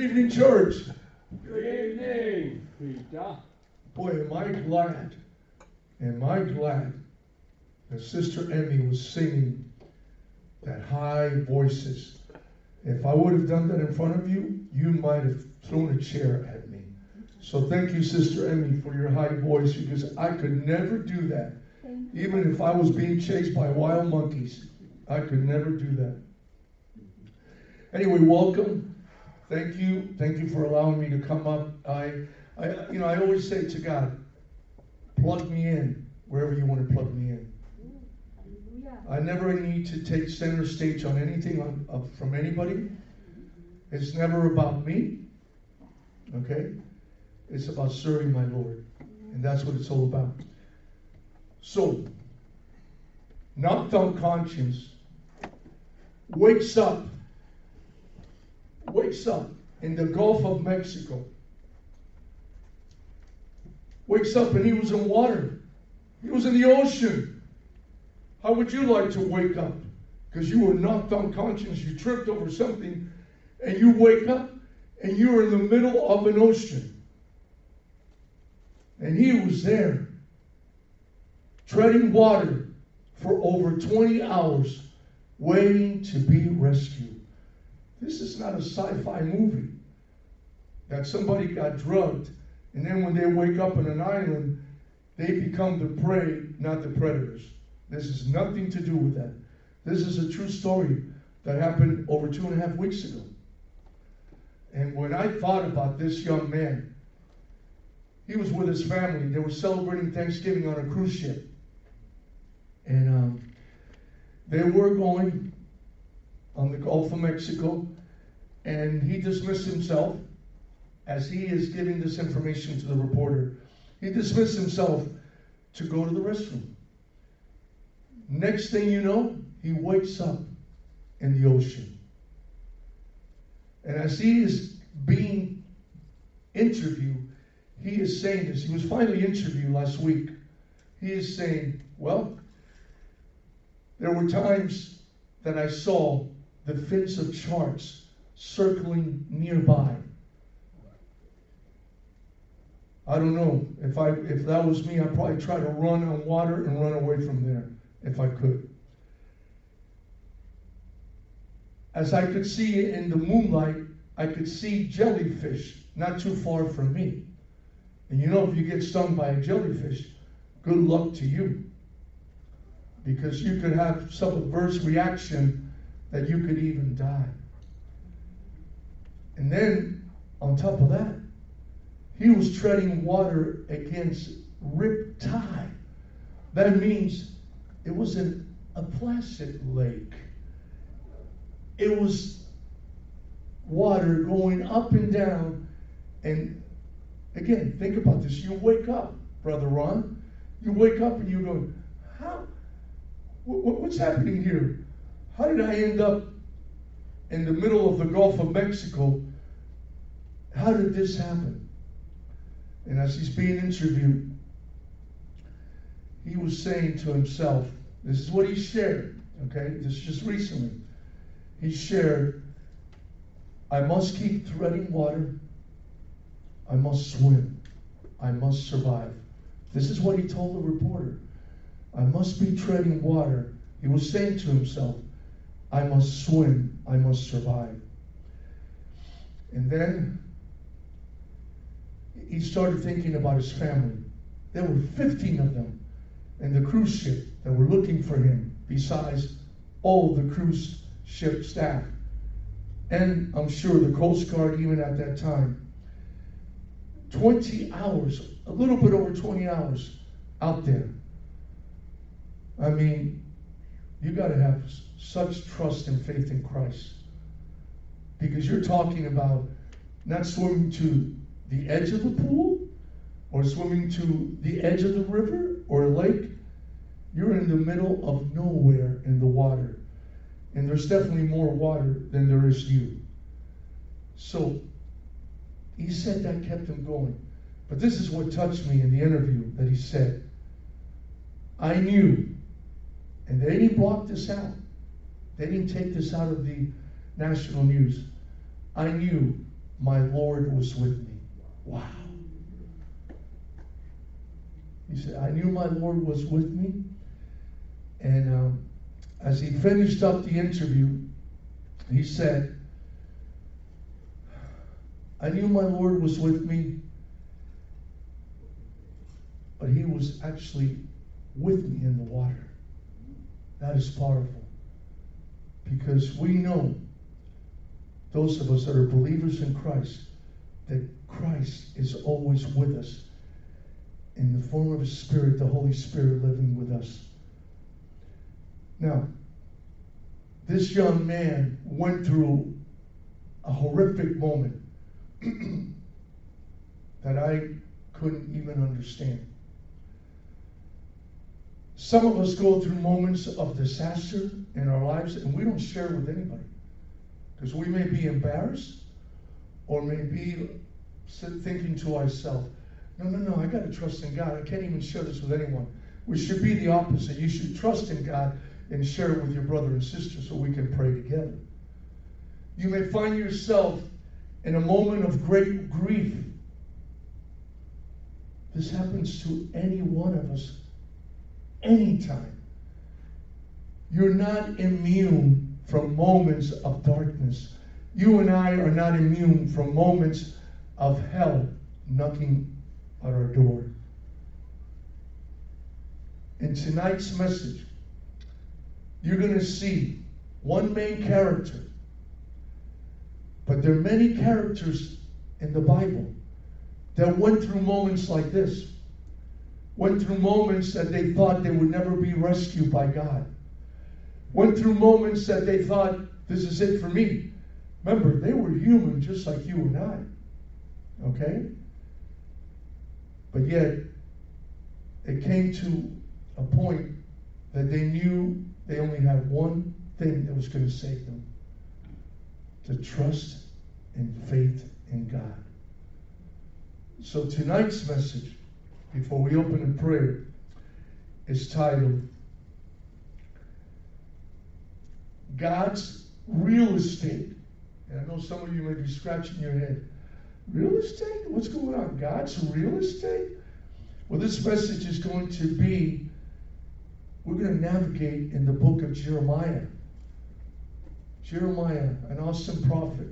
evening, church. Good evening, Peter. Boy, am I glad, am I glad that Sister Emmy was singing that high voices. If I would have done that in front of you, you might have thrown a chair at me. So thank you, Sister Emmy, for your high voice because I could never do that. Even if I was being chased by wild monkeys, I could never do that. Anyway, welcome. Thank you. Thank you for allowing me to come up. I, I, you know, I always say to God, plug me in wherever you want to plug me in. I never need to take center stage on anything on, uh, from anybody. It's never about me. Okay? It's about serving my Lord. And that's what it's all about. So, knocked on conscience wakes up, wakes up in the Gulf of Mexico. Wakes up and he was in water. He was in the ocean. How would you like to wake up? Because you were knocked unconscious, you tripped over something, and you wake up and you're in the middle of an ocean. And he was there, treading water for over 20 hours, waiting to be rescued. This is not a sci fi movie that somebody got drugged, and then when they wake up on an island, they become the prey, not the predators. This has nothing to do with that. This is a true story that happened over two and a half weeks ago. And when I thought about this young man, he was with his family. They were celebrating Thanksgiving on a cruise ship. And um, they were going on the Gulf of Mexico. And he dismissed himself as he is giving this information to the reporter. He dismissed himself to go to the restroom. Next thing you know, he wakes up in the ocean. And as he is being interviewed, he is saying this. He was finally interviewed last week. He is saying, Well, there were times that I saw the fins of sharks circling nearby. I don't know if I if that was me, I'd probably try to run on water and run away from there if I could. As I could see in the moonlight, I could see jellyfish not too far from me. And you know, if you get stung by a jellyfish, good luck to you. Because you could have some adverse reaction that you could even die. And then, on top of that, he was treading water against rip tide. That means it was in a placid lake. It was water going up and down. And again, think about this. You wake up, Brother Ron. You wake up and you go, how? What's happening here? How did I end up in the middle of the Gulf of Mexico? How did this happen? And as he's being interviewed, he was saying to himself, this is what he shared, okay? This is just recently. He shared, I must keep treading water. I must swim. I must survive. This is what he told the reporter. I must be treading water. He was saying to himself, I must swim. I must survive. And then he started thinking about his family. There were 15 of them in the cruise ship that were looking for him, besides all the cruise ship staff. And I'm sure the Coast Guard, even at that time. 20 hours, a little bit over 20 hours out there. I mean, you got to have such trust and faith in Christ. Because you're talking about not swimming to the edge of the pool or swimming to the edge of the river or lake, you're in the middle of nowhere in the water. And there's definitely more water than there is you. So he said that kept him going. But this is what touched me in the interview that he said. I knew, and they didn't block this out. They didn't take this out of the national news. I knew my Lord was with me. Wow. He said, I knew my Lord was with me. And um, as he finished up the interview, he said, I knew my Lord was with me, but he was actually with me in the water. That is powerful. Because we know, those of us that are believers in Christ, that Christ is always with us in the form of a Spirit, the Holy Spirit living with us. Now, this young man went through a horrific moment that I couldn't even understand. Some of us go through moments of disaster in our lives and we don't share with anybody because we may be embarrassed or may be thinking to ourselves, no, no, no, I got to trust in God. I can't even share this with anyone. We should be the opposite. You should trust in God and share it with your brother and sister so we can pray together. You may find yourself in a moment of great grief. This happens to any one of us anytime. You're not immune from moments of darkness. You and I are not immune from moments of hell knocking at our door. In tonight's message, you're going to see one main character. But there are many characters in the Bible that went through moments like this. Went through moments that they thought they would never be rescued by God. Went through moments that they thought, this is it for me. Remember, they were human just like you and I. Okay? But yet, it came to a point that they knew they only had one thing that was going to save them to trust and faith in God. So tonight's message, before we open in prayer, is titled God's Real Estate. And I know some of you may be scratching your head. Real estate? What's going on? God's real estate? Well, this message is going to be we're going to navigate in the book of Jeremiah. Jeremiah, an awesome prophet,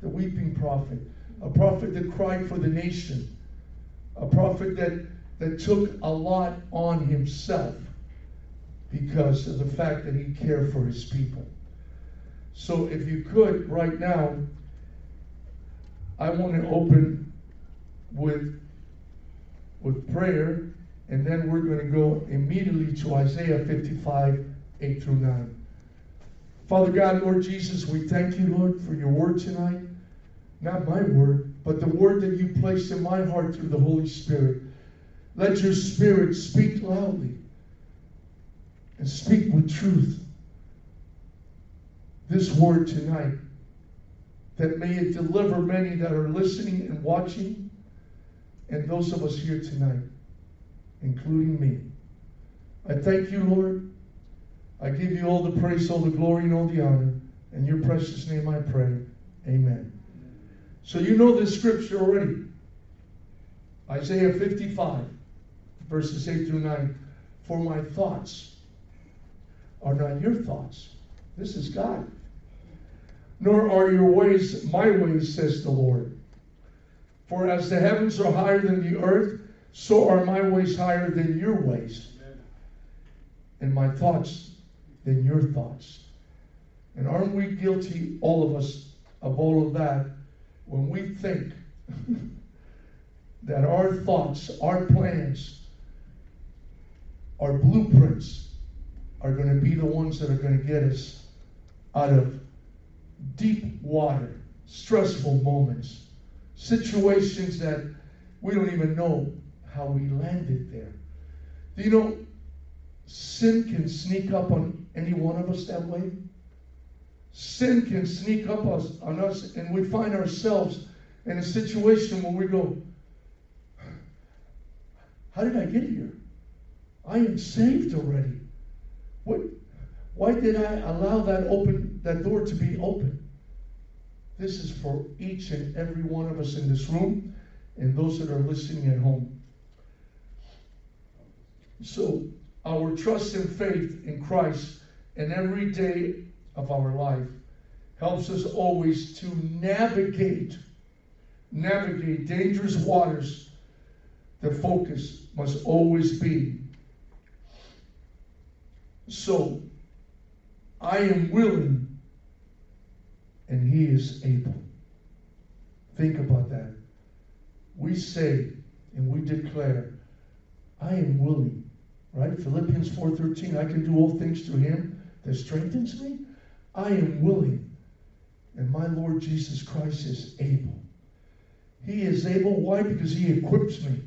the weeping prophet, a prophet that cried for the nation, a prophet that, that took a lot on himself because of the fact that he cared for his people. So, if you could, right now, I want to open with, with prayer and then we're going to go immediately to Isaiah 55, 8 through 9. Father God, Lord Jesus, we thank you, Lord, for your word tonight. Not my word, but the word that you placed in my heart through the Holy Spirit. Let your spirit speak loudly and speak with truth. This word tonight, that may it deliver many that are listening and watching, and those of us here tonight including me. I thank you, Lord. I give you all the praise, all the glory, and all the honor. In your precious name I pray. Amen. So you know this scripture already. Isaiah 55, verses 8 through 9. For my thoughts are not your thoughts. This is God. Nor are your ways my ways, says the Lord. For as the heavens are higher than the earth, so are my ways higher than your ways, and my thoughts than your thoughts. And aren't we guilty, all of us, of all of that when we think that our thoughts, our plans, our blueprints are going to be the ones that are going to get us out of deep water, stressful moments, situations that we don't even know how we landed there. You know sin can sneak up on any one of us that way? Sin can sneak up us, on us, and we find ourselves in a situation where we go, How did I get here? I am saved already. What, why did I allow that open that door to be open? This is for each and every one of us in this room and those that are listening at home. So, our trust and faith in Christ in every day of our life helps us always to navigate navigate dangerous waters the focus must always be so i am willing and he is able think about that we say and we declare i am willing right philippians 4.13 i can do all things through him that strengthens me i am willing and my Lord Jesus Christ is able. He is able. Why? Because He equips me.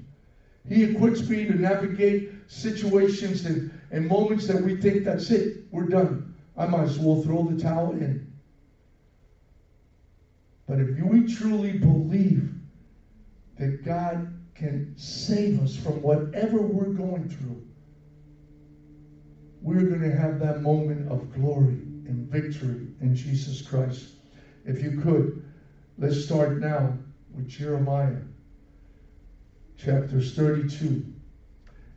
He equips me to navigate situations and, and moments that we think that's it. We're done. I might as well throw the towel in. But if we truly believe that God can save us from whatever we're going through, we're going to have that moment of glory and victory in Jesus Christ. If you could, let's start now with Jeremiah chapters 32.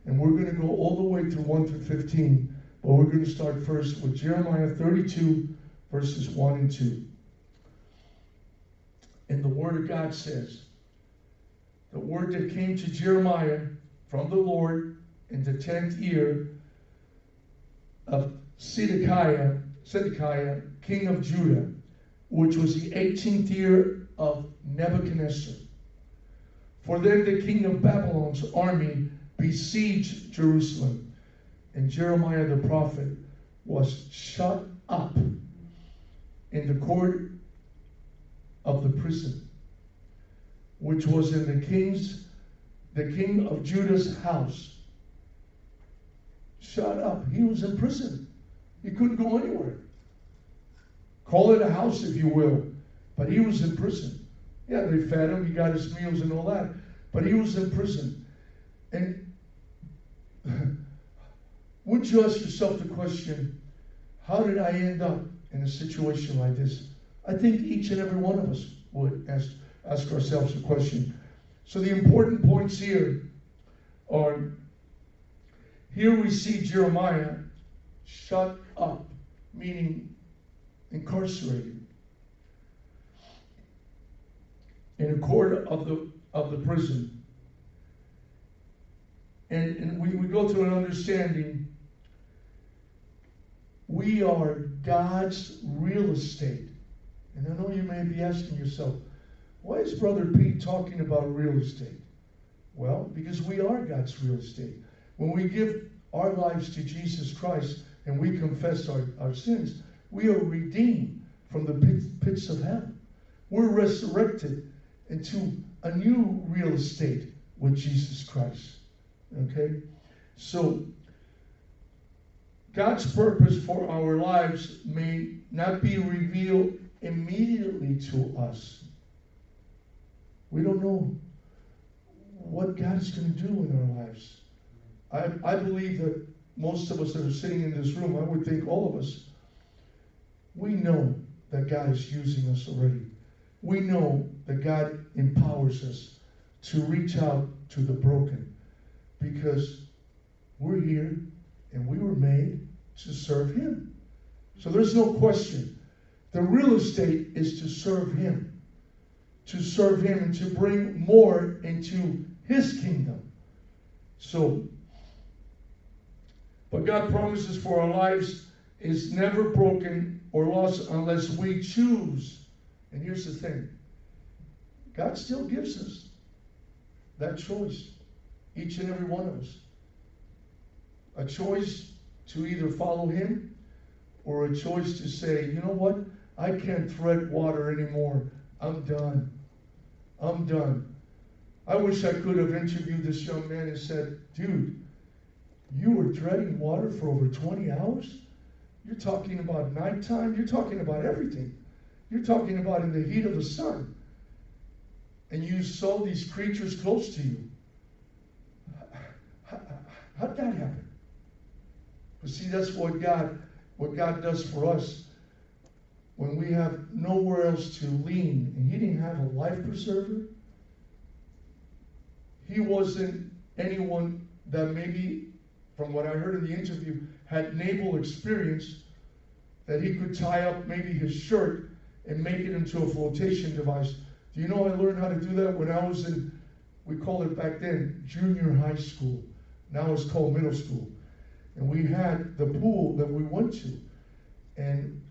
And we're going to go all the way through 1 through 15, but we're going to start first with Jeremiah 32, verses 1 and 2. And the Word of God says, The word that came to Jeremiah from the Lord in the tenth year of Zedekiah, Zedekiah, king of Judah which was the 18th year of Nebuchadnezzar. For then the king of Babylon's army besieged Jerusalem, and Jeremiah the prophet was shut up in the court of the prison, which was in the king's, the king of Judah's house. Shut up. He was in prison. He couldn't go anywhere. Call it a house if you will. But he was in prison. Yeah, they fed him, he got his meals and all that. But he was in prison. And wouldn't you ask yourself the question, how did I end up in a situation like this? I think each and every one of us would ask, ask ourselves the question. So the important points here are here we see Jeremiah shut up, meaning incarcerated in a court of the of the prison. And, and we, we go to an understanding we are God's real estate. And I know you may be asking yourself, why is Brother Pete talking about real estate? Well, because we are God's real estate. When we give our lives to Jesus Christ and we confess our, our sins, we are redeemed from the pits of hell. We're resurrected into a new real estate with Jesus Christ. Okay? So, God's purpose for our lives may not be revealed immediately to us. We don't know what God is going to do in our lives. I, I believe that most of us that are sitting in this room, I would think all of us, we know that God is using us already. We know that God empowers us to reach out to the broken because we're here and we were made to serve Him. So there's no question. The real estate is to serve Him, to serve Him and to bring more into His kingdom. So, but God promises for our lives is never broken or lost unless we choose. And here's the thing God still gives us that choice, each and every one of us. A choice to either follow Him or a choice to say, you know what? I can't tread water anymore. I'm done. I'm done. I wish I could have interviewed this young man and said, dude, you were treading water for over 20 hours? You're talking about nighttime. You're talking about everything. You're talking about in the heat of the sun. And you saw these creatures close to you. How, how did that happen? But see, that's what God, what God does for us. when we have nowhere else to lean, and he didn't have a life preserver. He wasn't anyone that maybe, from what I heard in the interview, had naval experience that he could tie up maybe his shirt and make it into a flotation device. Do you know I learned how to do that when I was in, we called it back then, junior high school. Now it's called middle school. And we had the pool that we went to. And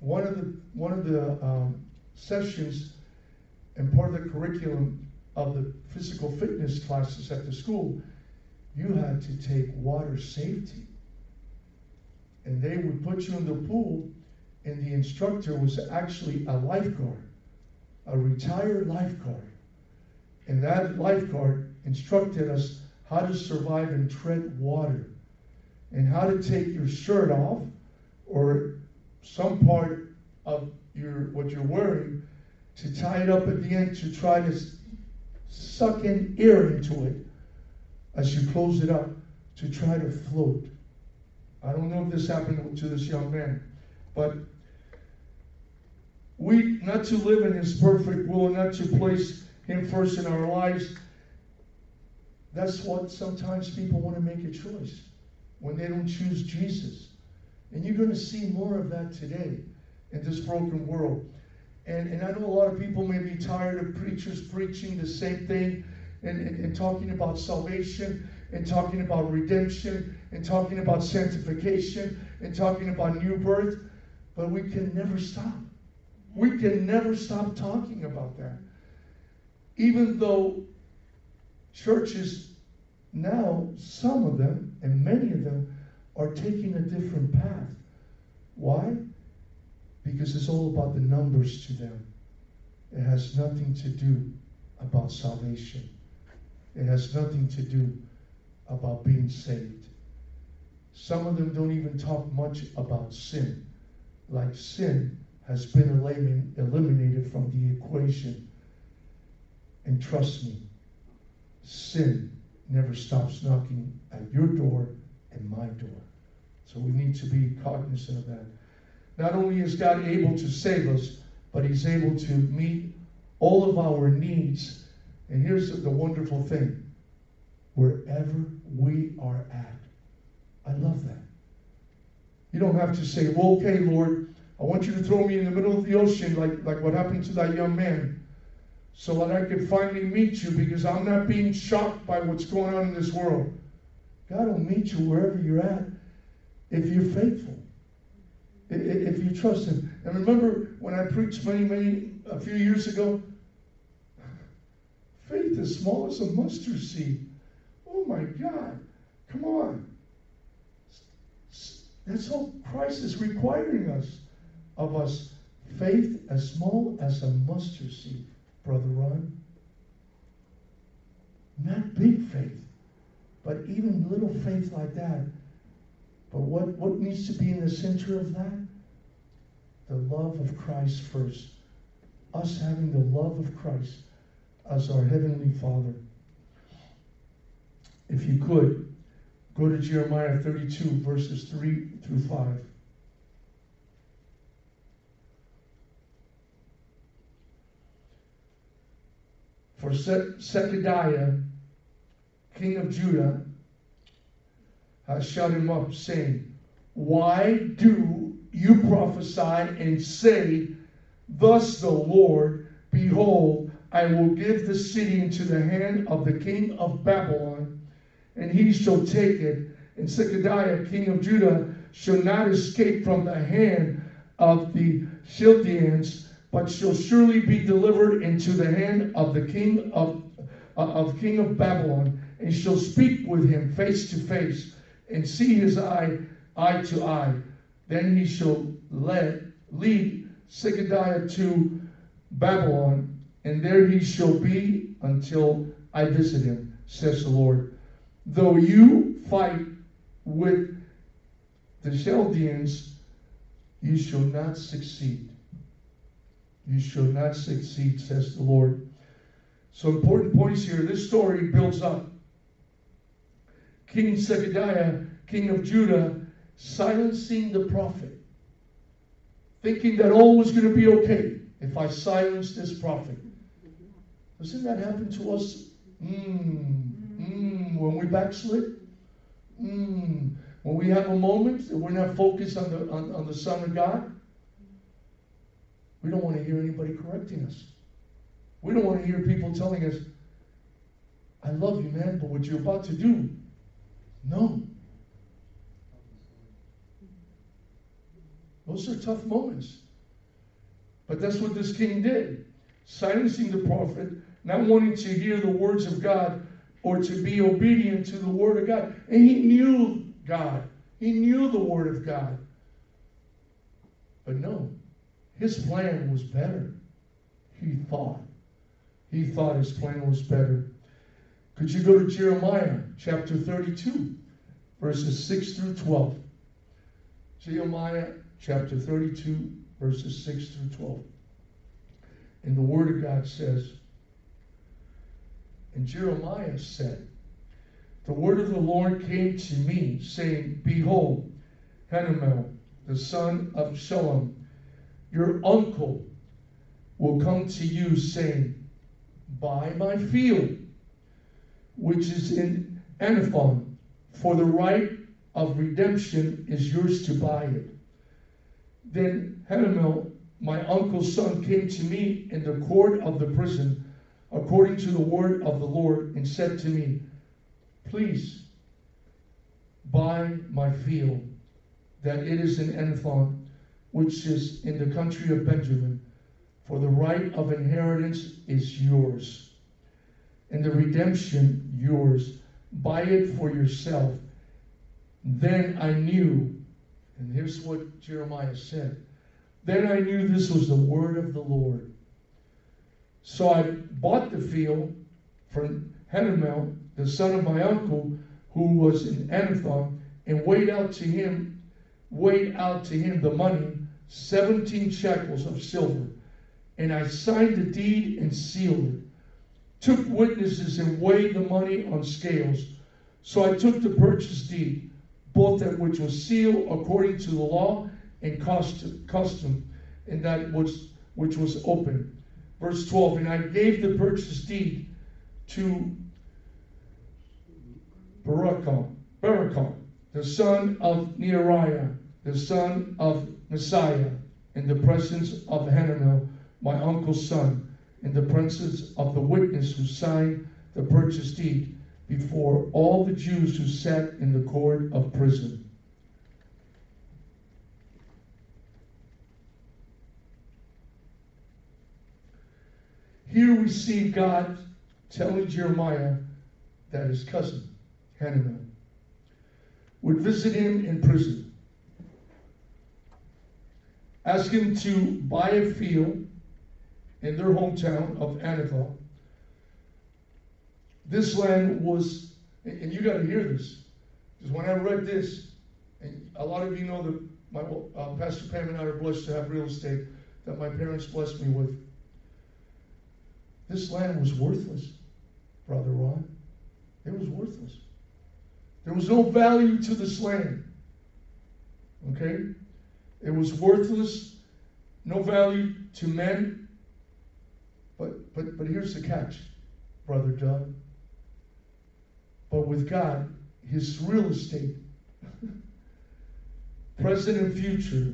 one of the one of the um, sessions and part of the curriculum of the physical fitness classes at the school, you had to take water safety. And they would put you in the pool, and the instructor was actually a lifeguard, a retired lifeguard. And that lifeguard instructed us how to survive and tread water and how to take your shirt off or some part of your what you're wearing to tie it up at the end to try to suck in air into it as you close it up to try to float. I don't know if this happened to this young man, but we not to live in his perfect will, not to place him first in our lives. That's what sometimes people want to make a choice when they don't choose Jesus. And you're going to see more of that today in this broken world. And, and I know a lot of people may be tired of preachers preaching the same thing and, and, and talking about salvation and talking about redemption and talking about sanctification and talking about new birth, but we can never stop. We can never stop talking about that. Even though churches now, some of them, and many of them, are taking a different path. Why? Because it's all about the numbers to them. It has nothing to do about salvation. It has nothing to do about being saved. Some of them don't even talk much about sin. Like sin has been eliminated from the equation. And trust me, sin never stops knocking at your door and my door. So we need to be cognizant of that. Not only is God able to save us, but He's able to meet all of our needs. And here's the wonderful thing wherever we are at. I love that. You don't have to say, well, okay, Lord, I want you to throw me in the middle of the ocean like, like what happened to that young man so that I can finally meet you because I'm not being shocked by what's going on in this world. God will meet you wherever you're at if you're faithful, if you trust Him. And remember when I preached many, many, a few years ago, faith as small as a mustard seed. Oh my God, come on. That's all Christ is requiring us of us. Faith as small as a mustard seed. Brother Ron. Not big faith, but even little faith like that. But what, what needs to be in the center of that? The love of Christ first. Us having the love of Christ as our Heavenly Father. If you could, go to Jeremiah 32, verses 3 through 5. For Zedekiah, king of Judah, has shut him up, saying, Why do you prophesy and say, Thus the Lord, behold, I will give the city into the hand of the king of Babylon, and he shall take it. And Zedekiah, king of Judah, shall not escape from the hand of the Chaldeans, but shall surely be delivered into the hand of the king of, uh, of king of Babylon, and shall speak with him face to face, and see his eye eye to eye. Then he shall lead, lead Zedekiah to Babylon, and there he shall be until I visit him, says the Lord. Though you fight with the Chaldeans, you shall not succeed. You shall not succeed, says the Lord. So, important points here. This story builds up. King Zedekiah, king of Judah, silencing the prophet. thinking that all was going to be okay if I silenced this prophet. Doesn't that happen to us? Mm, mm, when we backslid? Mm, when we have a moment that we're not focused on the, on, on the Son of God? We don't want to hear anybody correcting us. We don't want to hear people telling us, I love you, man, but what you're about to do, no. Those are tough moments. But that's what this king did. Silencing the prophet, not wanting to hear the words of God or to be obedient to the word of God. And he knew God, he knew the word of God. But no, his plan was better. He thought. He thought his plan was better. Could you go to Jeremiah chapter 32, verses 6 through 12? Jeremiah chapter 32, verses 6 through 12. And the Word of God says, And Jeremiah said, The word of the Lord came to me, saying, Behold, Hanamel, the son of Shallum, your uncle, will come to you, saying, Buy my field, which is in Anathoth, for the right of redemption is yours to buy it. Then Hanamel, my uncle's son, came to me in the court of the prison, according to the word of the Lord, and said to me, Please buy my field, that it is in Anathoth, which is in the country of Benjamin, for the right of inheritance is yours, and the redemption yours. Buy it for yourself. Then I knew and here's what Jeremiah said. Then I knew this was the word of the Lord. So I bought the field from Hanamel, the son of my uncle, who was in Anathoth, and weighed out to him, weighed out to him the money, 17 shekels of silver. And I signed the deed and sealed it. Took witnesses and weighed the money on scales. So I took the purchase deed both that which was sealed according to the law and custom, and that was which was open. Verse 12, and I gave the purchase deed to Barakon, Barakon, the son of Neariah, the son of Messiah, in the presence of Hanamel, my uncle's son, in the presence of the witness who signed the purchase deed before all the Jews who sat in the court of prison. Here we see God telling Jeremiah that his cousin, Hananiah, would visit him in prison, ask him to buy a field in their hometown of Anathoth this land was, and you got to hear this, because when I read this, and a lot of you know that my uh, Pastor Pam and I are blessed to have real estate that my parents blessed me with. This land was worthless, Brother Ron. It was worthless. There was no value to this land. Okay? It was worthless, no value to men. But but but here's the catch, Brother Doug. But with God, his real estate, present and future,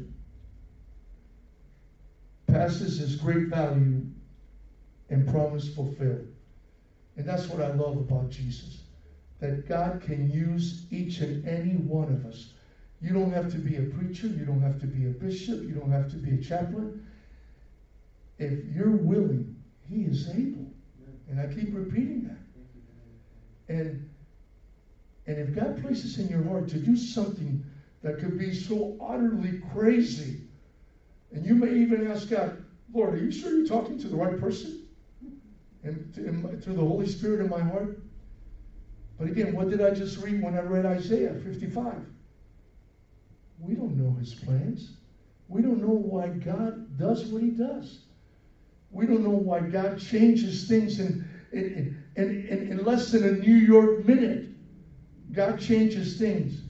passes his great value and promise fulfilled. And that's what I love about Jesus. That God can use each and any one of us. You don't have to be a preacher, you don't have to be a bishop, you don't have to be a chaplain. If you're willing, he is able. And I keep repeating that. And and if God places in your heart to do something that could be so utterly crazy, and you may even ask God, Lord, are you sure you're talking to the right person? And through the Holy Spirit in my heart? But again, what did I just read when I read Isaiah 55? We don't know his plans. We don't know why God does what he does. We don't know why God changes things in, in, in, in, in less than a New York minute. God changes things.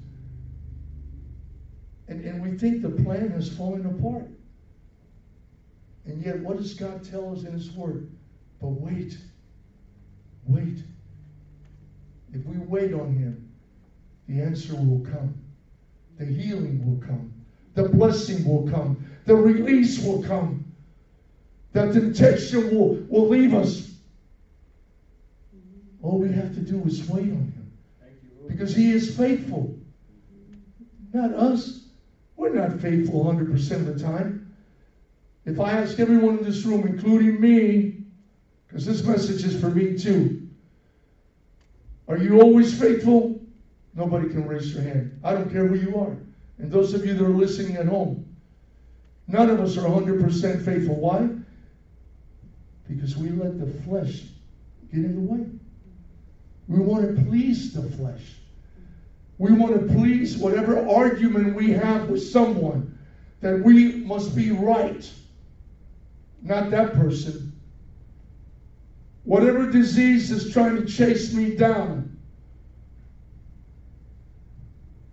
And, and we think the plan has fallen apart. And yet, what does God tell us in His Word? But wait. Wait. If we wait on Him, the answer will come. The healing will come. The blessing will come. The release will come. The temptation will, will leave us. All we have to do is wait on Him. Because He is faithful. Not us. We're not faithful 100% of the time. If I ask everyone in this room, including me, because this message is for me too, are you always faithful? Nobody can raise their hand. I don't care who you are. And those of you that are listening at home, none of us are 100% faithful. Why? Because we let the flesh get in the way. We want to please the flesh. We want to please whatever argument we have with someone that we must be right, not that person. Whatever disease is trying to chase me down.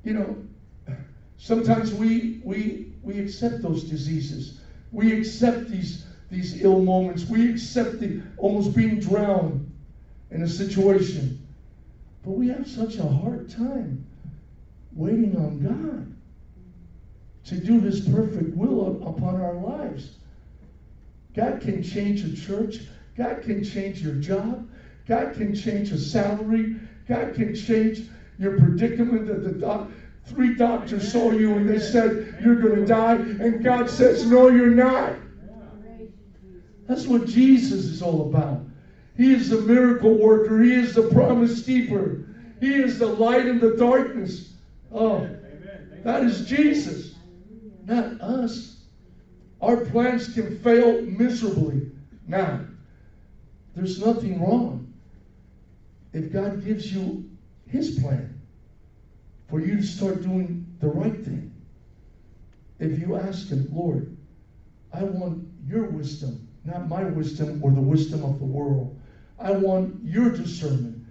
You know, sometimes we we we accept those diseases. We accept these these ill moments. We accept the almost being drowned in a situation. But we have such a hard time waiting on God to do His perfect will upon our lives. God can change a church. God can change your job. God can change a salary. God can change your predicament that the doc- three doctors saw you and they said you're going to die, and God says, No, you're not. That's what Jesus is all about. He is the miracle worker. He is the promise keeper. He is the light in the darkness. Oh, that is Jesus, not us. Our plans can fail miserably. Now, there's nothing wrong if God gives you His plan for you to start doing the right thing. If you ask Him, Lord, I want your wisdom, not my wisdom or the wisdom of the world. I want your discernment,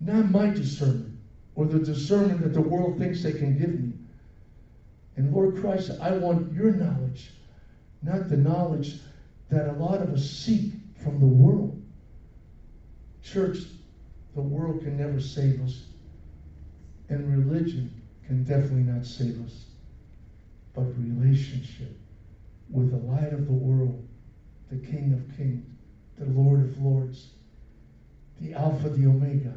not my discernment or the discernment that the world thinks they can give me. And Lord Christ, I want your knowledge, not the knowledge that a lot of us seek from the world. Church, the world can never save us, and religion can definitely not save us. But relationship with the light of the world, the King of Kings, the Lord of Lords, the Alpha, the Omega.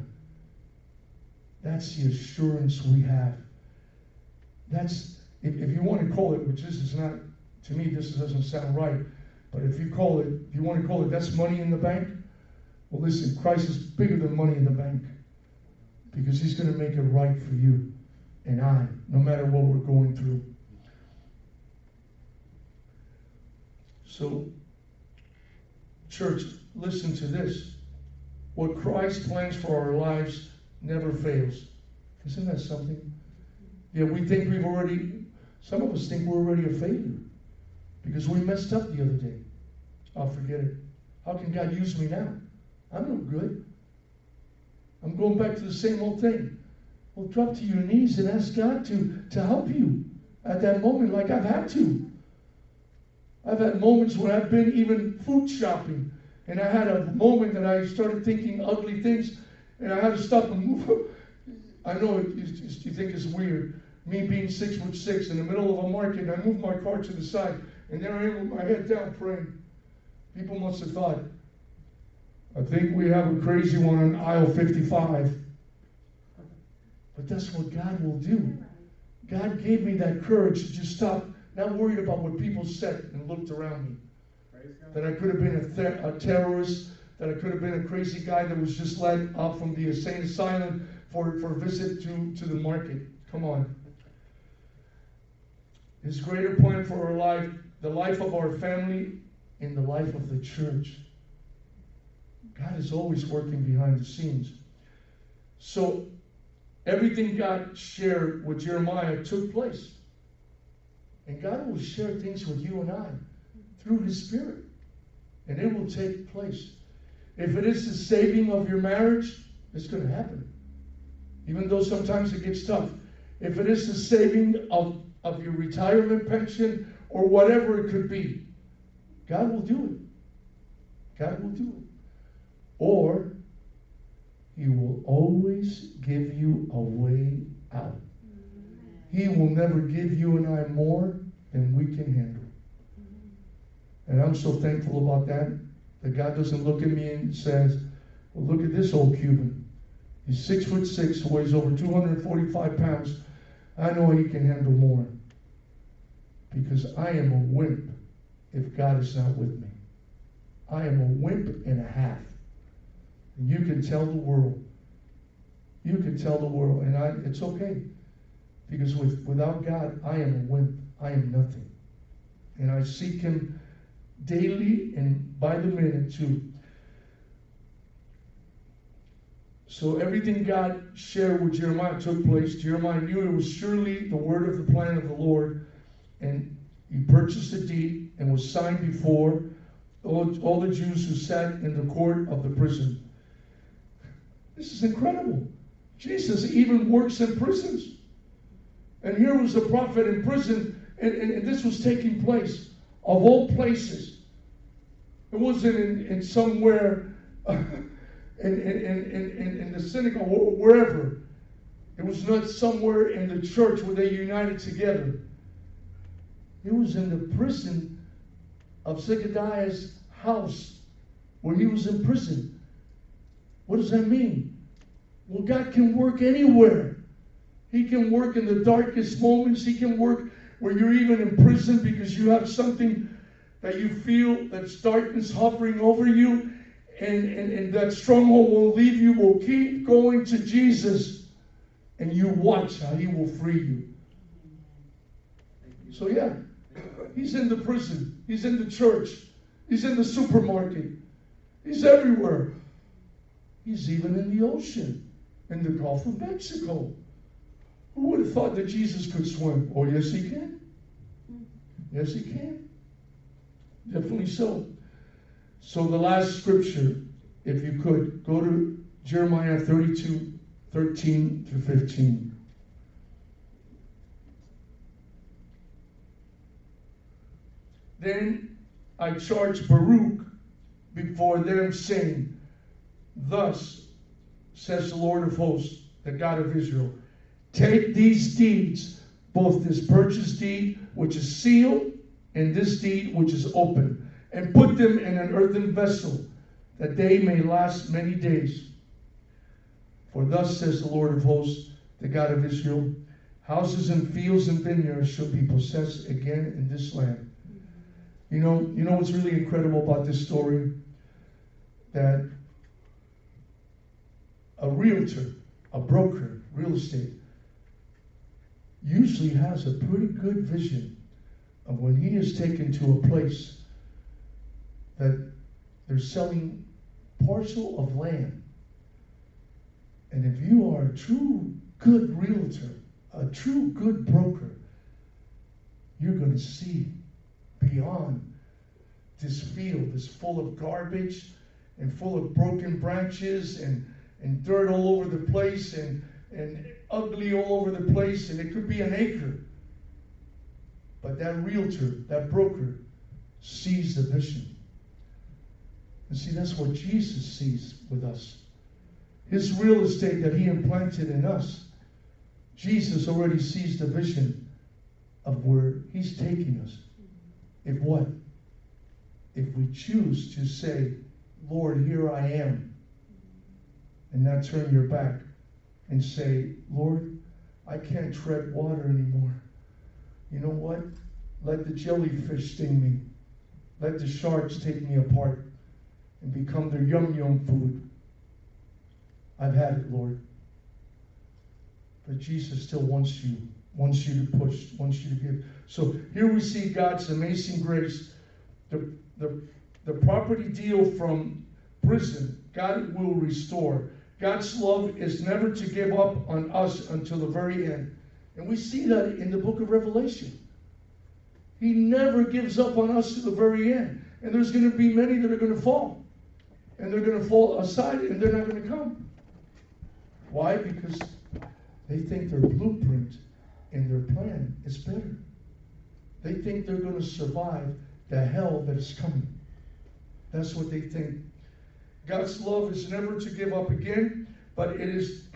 That's the assurance we have. That's, if, if you want to call it, which this is not, to me, this doesn't sound right, but if you call it, if you want to call it, that's money in the bank. Well, listen, Christ is bigger than money in the bank because he's going to make it right for you and I, no matter what we're going through. So, church, listen to this. What Christ plans for our lives never fails. Isn't that something? Yeah, we think we've already, some of us think we're already a failure because we messed up the other day. I'll forget it. How can God use me now? I'm no good. I'm going back to the same old thing. Well, drop to your knees and ask God to, to help you at that moment, like I've had to. I've had moments when I've been even food shopping, and I had a moment that I started thinking ugly things, and I had to stop and move. I know it, it, you think it's weird. Me being six foot six in the middle of a market, I moved my car to the side, and there I am with my head down praying. People must have thought, I think we have a crazy one on aisle 55. But that's what God will do. God gave me that courage to just stop, not worried about what people said and looked around me. That I could have been a, th- a terrorist, that I could have been a crazy guy that was just let out from the insane asylum for, for a visit to, to the market. Come on. His greater plan for our life, the life of our family, and the life of the church. God is always working behind the scenes. So everything God shared with Jeremiah took place. And God will share things with you and I through His Spirit. And it will take place. If it is the saving of your marriage, it's going to happen. Even though sometimes it gets tough. If it is the saving of, of your retirement pension or whatever it could be, God will do it. God will do it. Or He will always give you a way out. He will never give you and I more than we can handle. And I'm so thankful about that. That God doesn't look at me and says, Well, look at this old Cuban. He's six foot six, weighs over 245 pounds. I know he can handle more. Because I am a wimp if God is not with me. I am a wimp and a half. And you can tell the world. You can tell the world, and I, it's okay. Because with, without God, I am a wimp. I am nothing. And I seek Him daily and by the minute too. So everything God shared with Jeremiah took place. Jeremiah knew it was surely the word of the plan of the Lord, and he purchased the deed and was signed before all, all the Jews who sat in the court of the prison. This is incredible. Jesus even works in prisons. And here was a prophet in prison, and, and, and this was taking place of all places. It wasn't in, in somewhere in, in, in, in, in the synagogue or wherever. It was not somewhere in the church where they united together. It was in the prison of Zechariah's house where he was in prison. What does that mean? Well, God can work anywhere. He can work in the darkest moments. He can work where you're even in prison because you have something that you feel that's darkness hovering over you, and, and, and that stronghold won't leave you, will keep going to Jesus, and you watch how He will free you. So, yeah, He's in the prison, He's in the church, He's in the supermarket, He's everywhere. He's even in the ocean, in the Gulf of Mexico. Who would have thought that Jesus could swim? Oh, yes, He can. Yes, He can. Definitely so. So the last scripture, if you could, go to Jeremiah 32, 13 through 15. Then I charged Baruch before them, saying, Thus says the Lord of hosts, the God of Israel, take these deeds, both this purchase deed, which is sealed, and this deed which is open, and put them in an earthen vessel, that they may last many days. For thus says the Lord of hosts, the God of Israel, houses and fields and vineyards shall be possessed again in this land. You know, you know what's really incredible about this story? That a realtor, a broker, real estate, usually has a pretty good vision of when he is taken to a place that they're selling parcel of land. And if you are a true good realtor, a true good broker, you're going to see beyond this field that's full of garbage and full of broken branches and, and dirt all over the place and, and ugly all over the place, and it could be an acre. But that realtor, that broker, sees the vision. And see, that's what Jesus sees with us. His real estate that he implanted in us, Jesus already sees the vision of where he's taking us. If what? If we choose to say, Lord, here I am, and not turn your back and say, Lord, I can't tread water anymore. You know what? Let the jellyfish sting me. Let the sharks take me apart and become their yum yum food. I've had it, Lord. But Jesus still wants you, wants you to push, wants you to give. So here we see God's amazing grace. The, the, the property deal from prison, God will restore. God's love is never to give up on us until the very end. And we see that in the book of Revelation. He never gives up on us to the very end. And there's going to be many that are going to fall. And they're going to fall aside and they're not going to come. Why? Because they think their blueprint and their plan is better. They think they're going to survive the hell that is coming. That's what they think. God's love is never to give up again, but it is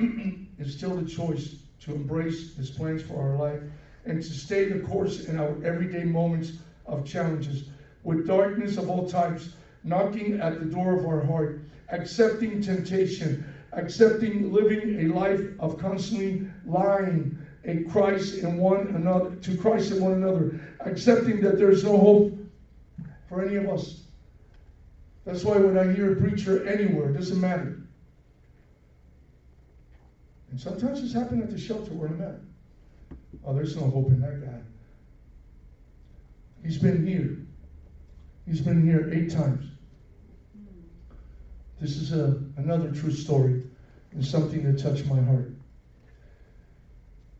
it's still the choice to embrace His plans for our life and to stay the course in our everyday moments of challenges, with darkness of all types knocking at the door of our heart, accepting temptation, accepting living a life of constantly lying in Christ in one another to Christ in one another, accepting that there's no hope for any of us. That's why when I hear a preacher anywhere, it doesn't matter. And sometimes it's happened at the shelter where I'm at. Oh, there's no hope in that guy. He's been here. He's been here eight times. This is a, another true story and something that touched my heart.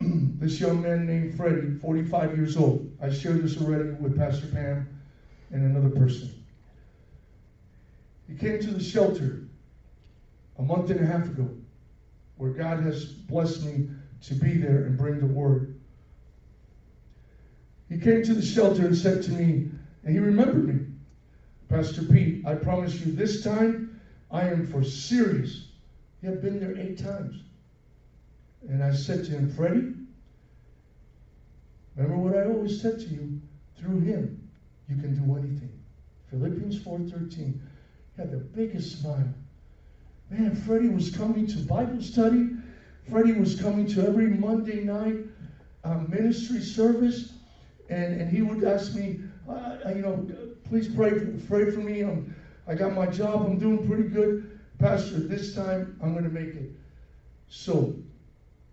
this young man named Freddie, 45 years old. I shared this already with Pastor Pam and another person. He came to the shelter a month and a half ago, where God has blessed me to be there and bring the word. He came to the shelter and said to me, and he remembered me, Pastor Pete, I promise you this time I am for serious. You have been there eight times. And I said to him, Freddie, remember what I always said to you? Through him, you can do anything. Philippians 4.13. Had the biggest smile. Man, Freddie was coming to Bible study. Freddie was coming to every Monday night uh, ministry service. And, and he would ask me, uh, you know, please pray for, pray for me. I'm, I got my job. I'm doing pretty good. Pastor, this time I'm going to make it. So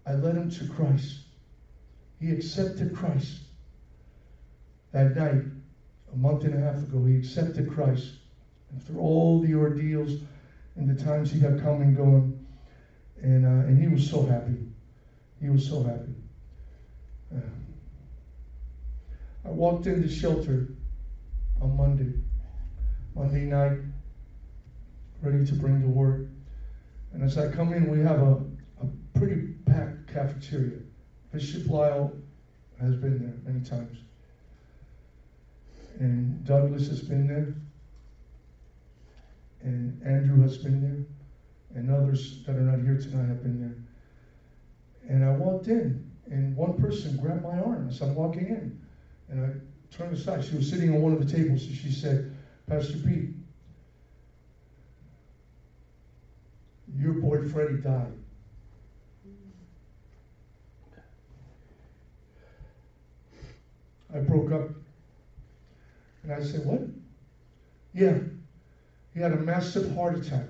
I led him to Christ. He accepted Christ. That night, a month and a half ago, he accepted Christ. After all the ordeals and the times he had come and gone, and, uh, and he was so happy. He was so happy. Uh, I walked in the shelter on Monday, Monday night, ready to bring the word. And as I come in, we have a, a pretty packed cafeteria. Bishop Lyle has been there many times. And Douglas has been there. And Andrew has been there. And others that are not here tonight have been there. And I walked in, and one person grabbed my arm as I'm walking in. And I turned aside. She was sitting on one of the tables, and she said, Pastor Pete, your boy Freddie died. I broke up. And I said, What? Yeah. He had a massive heart attack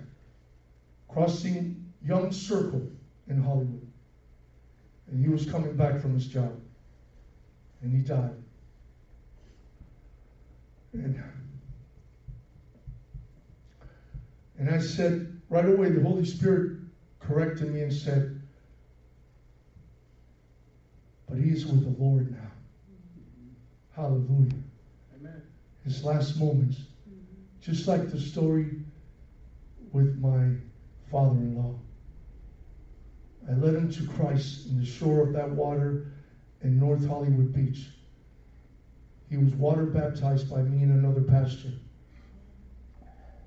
crossing Young Circle in Hollywood. And he was coming back from his job. And he died. And, and I said, right away, the Holy Spirit corrected me and said, But he is with the Lord now. Hallelujah. Amen. His last moments. Just like the story with my father in law. I led him to Christ in the shore of that water in North Hollywood Beach. He was water baptized by me and another pastor.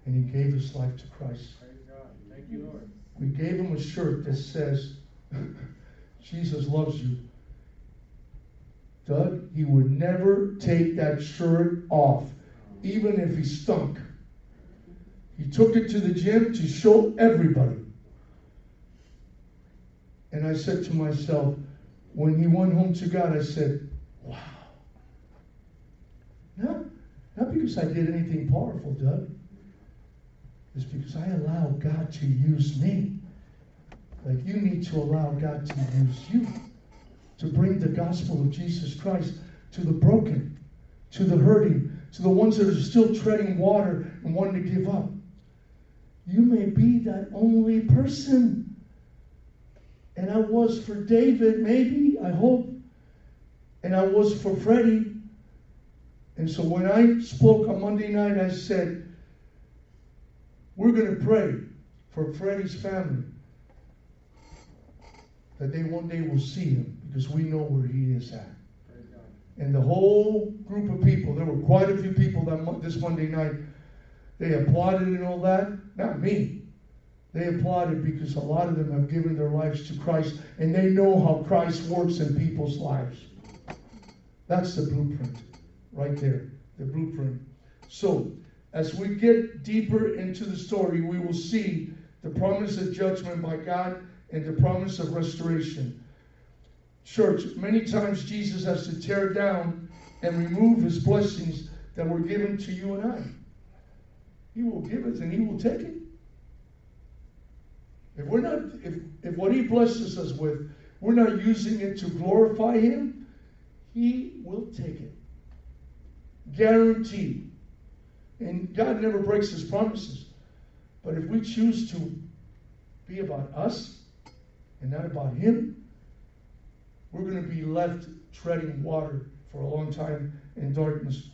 And he gave his life to Christ. Praise God. Thank you, Lord. We gave him a shirt that says, Jesus loves you. Doug, he would never take that shirt off, even if he stunk. He took it to the gym to show everybody. And I said to myself, when he went home to God, I said, wow. Not, not because I did anything powerful, Doug. It's because I allow God to use me. Like you need to allow God to use you to bring the gospel of Jesus Christ to the broken, to the hurting, to the ones that are still treading water and wanting to give up. You may be that only person. And I was for David, maybe, I hope. And I was for Freddie. And so when I spoke on Monday night, I said, We're going to pray for Freddie's family that they one day will see him because we know where he is at. And the whole group of people, there were quite a few people that this Monday night, they applauded and all that. Not me. They applauded because a lot of them have given their lives to Christ and they know how Christ works in people's lives. That's the blueprint right there. The blueprint. So, as we get deeper into the story, we will see the promise of judgment by God and the promise of restoration. Church, many times Jesus has to tear down and remove his blessings that were given to you and I. He will give it and he will take it. If we're not, if, if what he blesses us with, we're not using it to glorify him, he will take it. Guaranteed. And God never breaks his promises. But if we choose to be about us and not about him, we're going to be left treading water for a long time in darkness.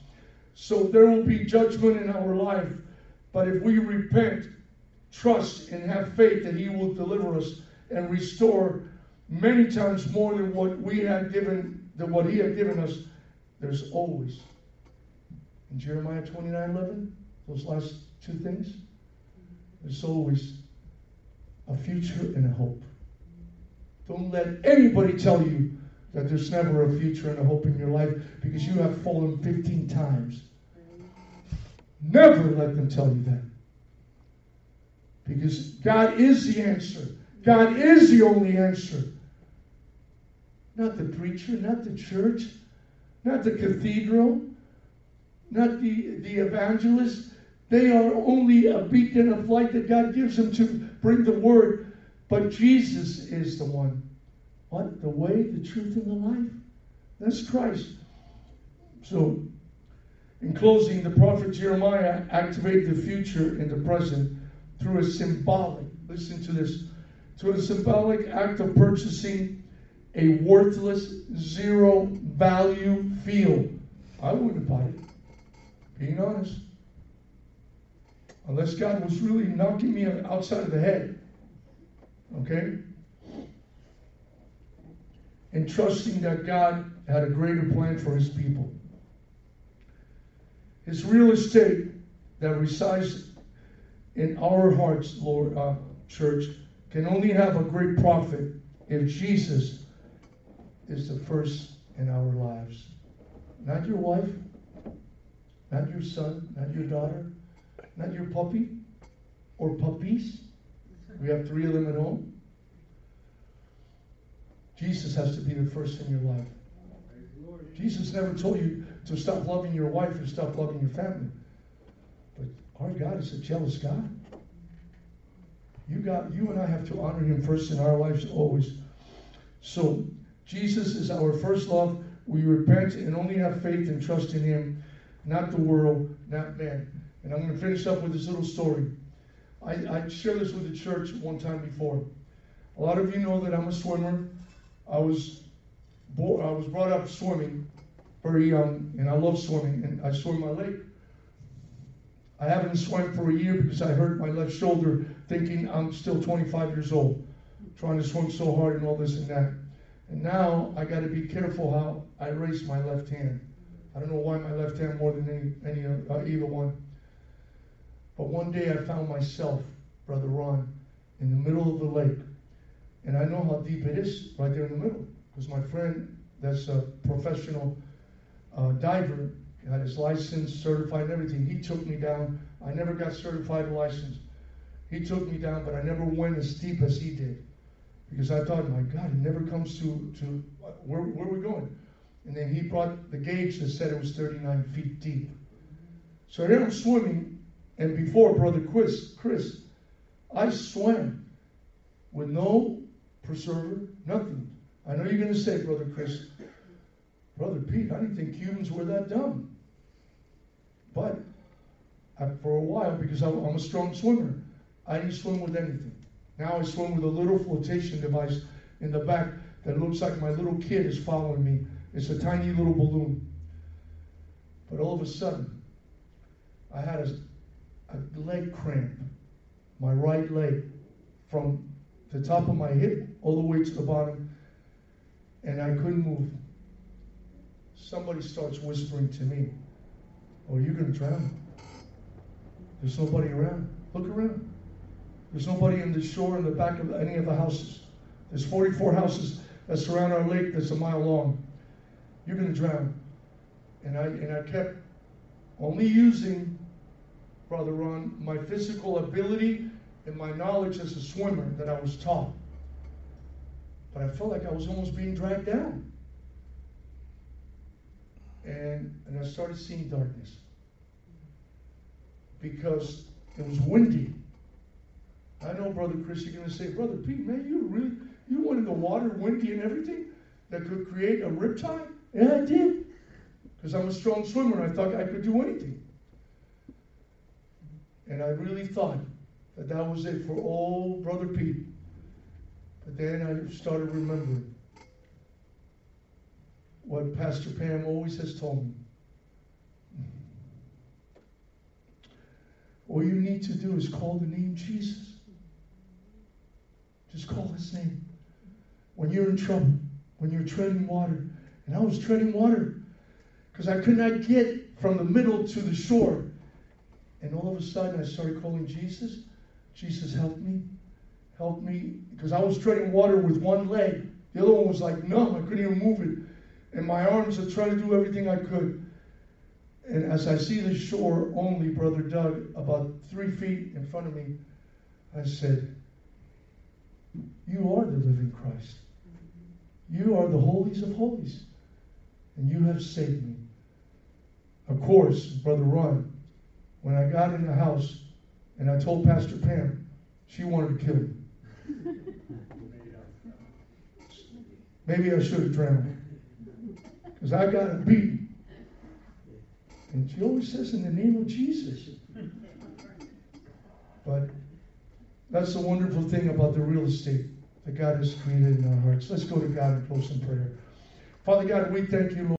So there will be judgment in our life. But if we repent, trust, and have faith that he will deliver us and restore many times more than what we had given, than what he had given us, there's always in Jeremiah 29 11, those last two things, there's always a future and a hope. Don't let anybody tell you that there's never a future and a hope in your life because you have fallen 15 times. Never let them tell you that. Because God is the answer. God is the only answer. Not the preacher, not the church, not the cathedral, not the, the evangelist. They are only a beacon of light that God gives them to bring the word. But Jesus is the one. What? The way, the truth, and the life. That's Christ. So, in closing, the prophet Jeremiah activated the future in the present through a symbolic, listen to this, through a symbolic act of purchasing a worthless, zero value field. I wouldn't buy it. Being honest. Unless God was really knocking me outside of the head. Okay? And trusting that God had a greater plan for his people. His real estate that resides in our hearts, Lord, uh, church, can only have a great profit if Jesus is the first in our lives. Not your wife, not your son, not your daughter, not your puppy or puppies. We have three of them at home. Jesus has to be the first in your life. Jesus never told you to stop loving your wife and stop loving your family. But our God is a jealous God. You got you and I have to honor him first in our lives always. So Jesus is our first love. We repent and only have faith and trust in him not the world, not man. And I'm going to finish up with this little story. I, I shared this with the church one time before. A lot of you know that I'm a swimmer. I was bo- I was brought up swimming very young, and I love swimming, and I swim my lake. I haven't swum for a year because I hurt my left shoulder thinking I'm still 25 years old, trying to swim so hard and all this and that. And now I got to be careful how I raise my left hand. I don't know why my left hand more than any, any uh, either one. But one day I found myself, Brother Ron, in the middle of the lake. And I know how deep it is right there in the middle. Because my friend, that's a professional uh, diver, had his license, certified, everything. He took me down. I never got certified or licensed. He took me down, but I never went as deep as he did. Because I thought, my God, he never comes to, to where, where are we going? And then he brought the gauge that said it was 39 feet deep. So here I'm swimming, and before Brother Chris, Chris, I swam with no preserver, nothing. I know you're going to say, Brother Chris, Brother Pete, I didn't think Cubans were that dumb. But I, for a while, because I'm, I'm a strong swimmer, I didn't swim with anything. Now I swim with a little flotation device in the back that looks like my little kid is following me it's a tiny little balloon. But all of a sudden, I had a, a leg cramp, my right leg, from the top of my hip all the way to the bottom, and I couldn't move. Somebody starts whispering to me, Oh, you're going to drown. There's nobody around. Look around. There's nobody in the shore in the back of any of the houses. There's 44 houses that surround our lake that's a mile long. You're going to drown. And I, and I kept only using, Brother Ron, my physical ability and my knowledge as a swimmer that I was taught. But I felt like I was almost being dragged down. And, and I started seeing darkness. Because it was windy. I know, Brother Chris, you're going to say, Brother Pete, man, you really, you went in the water, windy and everything, that could create a riptide? Yeah, I did. Because I'm a strong swimmer and I thought I could do anything. And I really thought that that was it for old Brother Pete. But then I started remembering what Pastor Pam always has told me. All you need to do is call the name Jesus. Just call his name. When you're in trouble, when you're treading water. And I was treading water because I could not get from the middle to the shore. And all of a sudden I started calling Jesus. Jesus, help me. Help me. Because I was treading water with one leg. The other one was like numb. I couldn't even move it. And my arms, I tried to do everything I could. And as I see the shore only, Brother Doug, about three feet in front of me, I said, You are the living Christ. You are the holies of holies. And you have saved me. Of course, Brother Ron, when I got in the house and I told Pastor Pam, she wanted to kill me. Maybe I should have drowned. Because I got a beat. And she always says, in the name of Jesus. But that's the wonderful thing about the real estate that God has created in our hearts. Let's go to God and close in prayer. Father God, we thank you, Lord.